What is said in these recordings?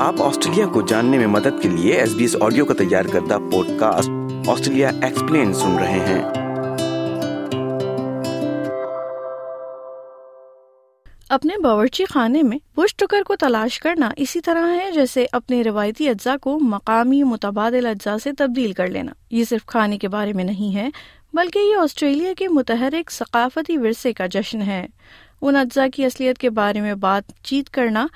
آپ آسٹریلیا کو جاننے میں مدد کے لیے ایس بی ایس آڈیو کا تیار کردہ پوڈ کاسٹ آسٹریلیا ایکسپلین سن رہے ہیں۔ اپنے باورچی خانے میں بش ٹکر کو تلاش کرنا اسی طرح ہے جیسے اپنے روایتی اجزاء کو مقامی متبادل اجزاء سے تبدیل کر لینا۔ یہ صرف کھانے کے بارے میں نہیں ہے، بلکہ یہ آسٹریلیا کے متحرک ثقافتی ورثے کا جشن ہے۔ ان اجزاء کی اصلیت کے بارے میں بات چیت کرنا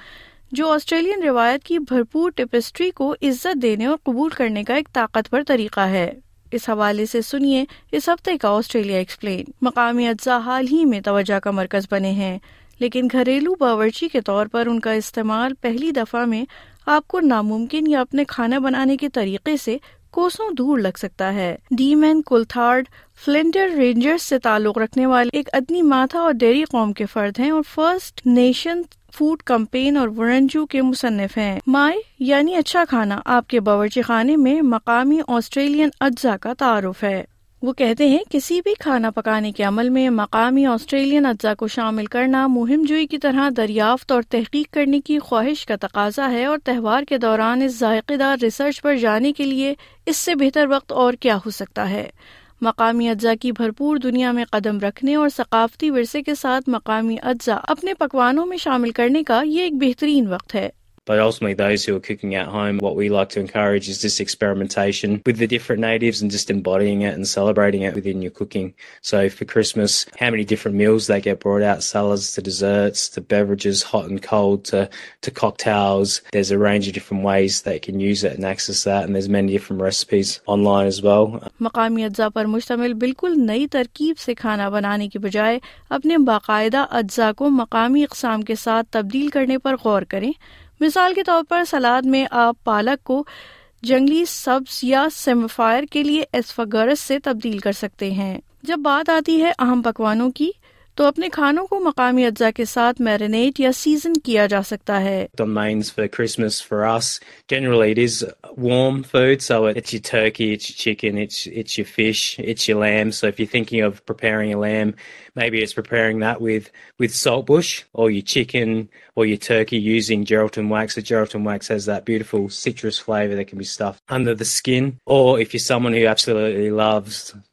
جو آسٹریلین روایت کی بھرپور ٹپسٹری کو عزت دینے اور قبول کرنے کا ایک طاقتور طریقہ ہے۔ اس حوالے سے سنیے اس ہفتے کا آسٹریلیا ایکسپلین۔ مقامی اجزاء حال ہی میں توجہ کا مرکز بنے ہیں، لیکن گھریلو باورچی کے طور پر ان کا استعمال پہلی دفعہ میں آپ کو ناممکن یا اپنے کھانا بنانے کے طریقے سے کوسوں دور لگ سکتا ہے۔ ڈی مین کلتھارڈ فلنٹر رینجرز سے تعلق رکھنے والے ایک ادنی ماتھا اور ڈیری قوم کے فرد ہیں اور فرسٹ نیشن فوڈ کمپین اور ورنجو کے مصنف ہیں۔ مائے یعنی اچھا کھانا، آپ کے باورچی خانے میں مقامی آسٹریلین اجزاء کا تعارف ہے۔ وہ کہتے ہیں، کسی بھی کھانا پکانے کے عمل میں مقامی آسٹریلین اجزاء کو شامل کرنا مہم جوئی کی طرح دریافت اور تحقیق کرنے کی خواہش کا تقاضا ہے اور تہوار کے دوران اس ذائقے دار ریسرچ پر جانے کے لیے اس سے بہتر وقت اور کیا ہو سکتا ہے۔ مقامی اجزاء کی بھرپور دنیا میں قدم رکھنے اور ثقافتی ورثے کے ساتھ مقامی اجزاء اپنے پکوانوں میں شامل کرنے کا یہ ایک بہترین وقت ہے۔ But ultimately, those who are cooking at home, what we like to encourage is this experimentation with the different natives and just embodying it and celebrating it within your cooking. So for Christmas, how many different meals they get brought out, salads to desserts to beverages, hot and cold to, to cocktails. There's a range of different ways they can use it and access that. And there's many different recipes online as well. مقامی اجزاء پر مشتمل بالکل نئی ترکیب سے کھانا بنانے کی بجائے اپنے باقاعدہ اجزاء کو مقامی اقسام کے ساتھ تبدیل کرنے پر غور کریں مثال کے طور پر سلاد میں آپ پالک کو جنگلی سبز یا سیمفائر کے لیے ایسفاگرس سے تبدیل کر سکتے ہیں۔ جب بات آتی ہے اہم پکوانوں کی تو اپنے کھانوں کو مقامی اجزاء کے ساتھ میرینیٹ یا سیزن کیا جا سکتا ہے۔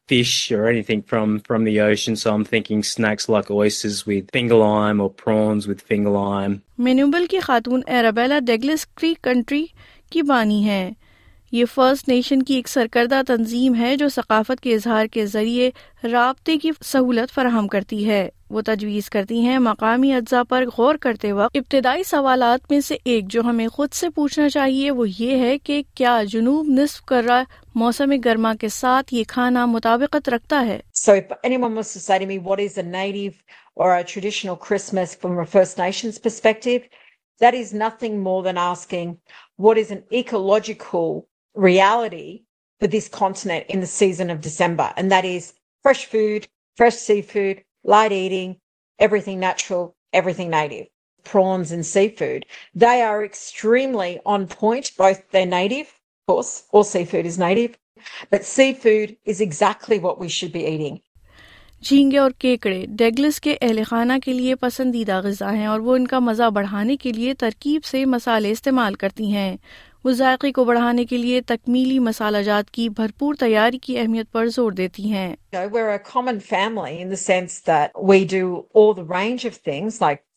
Fish or anything from, from the ocean, so I'm thinking snacks like oysters with finger lime or prawns with finger lime. مینوبل کی خاتون ایرابیلا ڈیگلس کریک کنٹری کی بانی ہیں یہ فرسٹ نیشن کی ایک سرکردہ تنظیم ہے جو ثقافت کے اظہار کے ذریعے رابطے کی سہولت فراہم کرتی ہے۔ وہ تجویز کرتی ہیں مقامی اجزاء پر غور کرتے وقت۔ ابتدائی سوالات میں سے ایک جو ہمیں خود سے پوچھنا چاہیے وہ یہ ہے کہ کیا جنوب نصف کر موسم گرما کے ساتھ یہ کھانا مطابقت رکھتا ہے؟ Reality for this continent in the season of December. And that is fresh food, fresh seafood, light eating, everything natural, everything native. Prawns and seafood, they are extremely on point. Both they're native, of course, all seafood is native, but seafood is exactly what we should be eating. جھینگے اور کیکڑے ڈیگلس کے اہل خانہ کے لیے پسندیدہ غذا ہیں اور وہ ان کا مزہ بڑھانے کے لیے ترکیب سے مسالے استعمال کرتی ہیں وہ ذائقے کو بڑھانے کے لیے تکمیلی مسالہ جات کی بھرپور تیاری کی اہمیت پر زور دیتی ہیں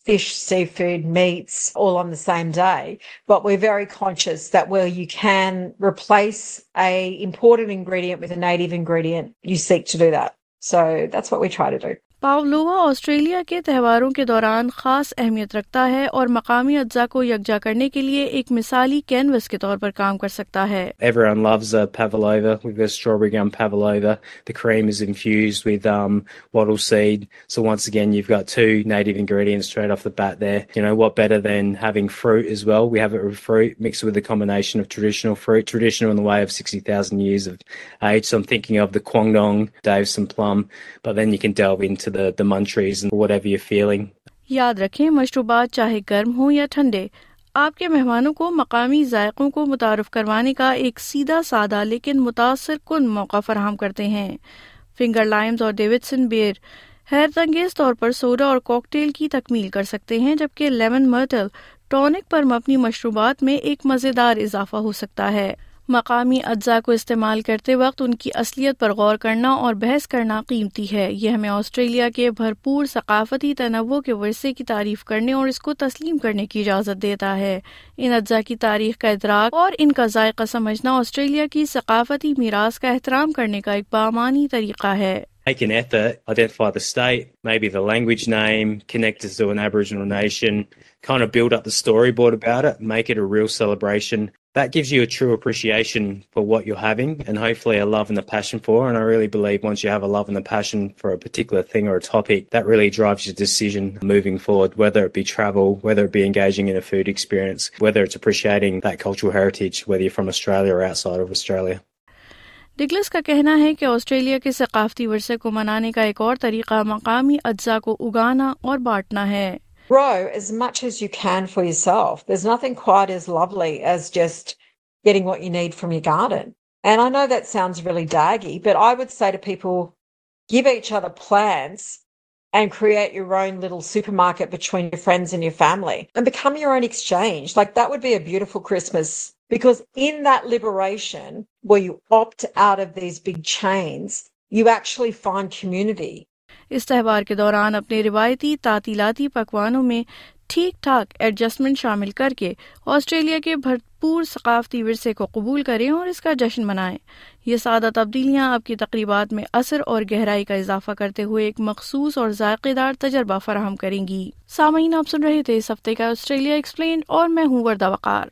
fish, seafood, meats, all on the same day. But we're very conscious that where you can replace a imported ingredient with a native ingredient, you seek to do that. So that's what we try to do. Pavlova Australia کے تہواروں کے دوران خاص اہمیت رکھتا ہے اور مقامی اجزاء کو یکجا کرنے کے لیے ایک مثالی کینوس کے طور پر کام کر سکتا ہے Everyone loves a pavlova. We've got strawberry gum pavlova. The cream is infused with um, wattle seed. So once again, you've got two native ingredients straight off the bat there. You know, what better than having fruit as well? We have it with fruit mixed with a combination of traditional fruit, traditional in the way of 60,000 years of age. So I'm thinking of the Kwangdong, Davison plum, but then you can delve into یاد رکھیں، مشروبات چاہے گرم ہوں یا ٹھنڈے، آپ کے مہمانوں کو مقامی ذائقوں کو متعارف کروانے کا ایک سیدھا سادہ لیکن متاثر کن موقع فراہم کرتے ہیں۔ فنگر لائمز اور ڈیوڈسن بیئر حیرت انگیز طور پر سوڈا اور کوکٹیل کی تکمیل کر سکتے ہیں، جبکہ لیمن مرٹل ٹونک پر مبنی مشروبات میں ایک مزیدار اضافہ ہو سکتا ہے۔ مقامی اجزاء کو استعمال کرتے وقت ان کی اصلیت پر غور کرنا اور بحث کرنا قیمتی ہے۔ یہ ہمیں آسٹریلیا کے بھرپور ثقافتی تنوع کے ورثے کی تعریف کرنے اور اس کو تسلیم کرنے کی اجازت دیتا ہے۔ ان اجزاء کی تاریخ کا ادراک اور ان کا ذائقہ سمجھنا آسٹریلیا کی ثقافتی میراث کا احترام کرنے کا ایک بامانی طریقہ ہے۔ Make an effort, identify the state, maybe the language name, connect us to an Aboriginal nation, kind of build up the storyboard about it, make it a real celebration. That gives you a true appreciation for what you're having and hopefully a love and a passion for. And I really believe once you have a love and a passion for a particular thing or a topic, that really drives your decision moving forward, whether it be travel, whether it be engaging in a food experience, whether it's appreciating that cultural heritage, whether you're from Australia or outside of Australia. Douglas کا کہنا ہے کہ Australia کے ثقافتی ورثے کو منانے کا ایک اور طریقہ مقامی اجزاء کو اگانا اور بانٹنا ہے grow as much as you can for yourself. There's nothing quite as lovely as just getting what you need from your garden. And I know that sounds really daggy, but I would say to people, give each other plants and create your own little supermarket between your friends and your family and become your own exchange. Like that would be a beautiful Christmas because in that liberation where you opt out of these big chains, you actually find community. اس تہوار کے دوران اپنے روایتی تعطیلاتی پکوانوں میں ٹھیک ٹھاک adjustment شامل کر کے آسٹریلیا کے بھرپور ثقافتی ورثے کو قبول کریں اور اس کا جشن منائیں۔ یہ سادہ تبدیلیاں آپ کی تقریبات میں اثر اور گہرائی کا اضافہ کرتے ہوئے ایک مخصوص اور ذائقے دار تجربہ فراہم کریں گی۔ سامعین، آپ سن رہے تھے اس ہفتے کا آسٹریلیا ایکسپلین اور میں ہوں وردہ وقار۔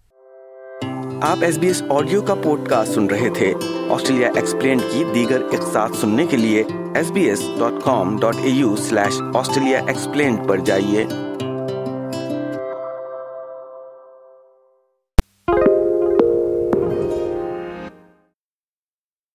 آپ ایس بی ایس آڈیو کا پوڈ کاسٹ سن رہے تھے۔ آسٹریلیا ایکسپلینڈ کی دیگر اقساط سننے کے لیے S B S dot com dot A U slash Australia explained پر جائیے۔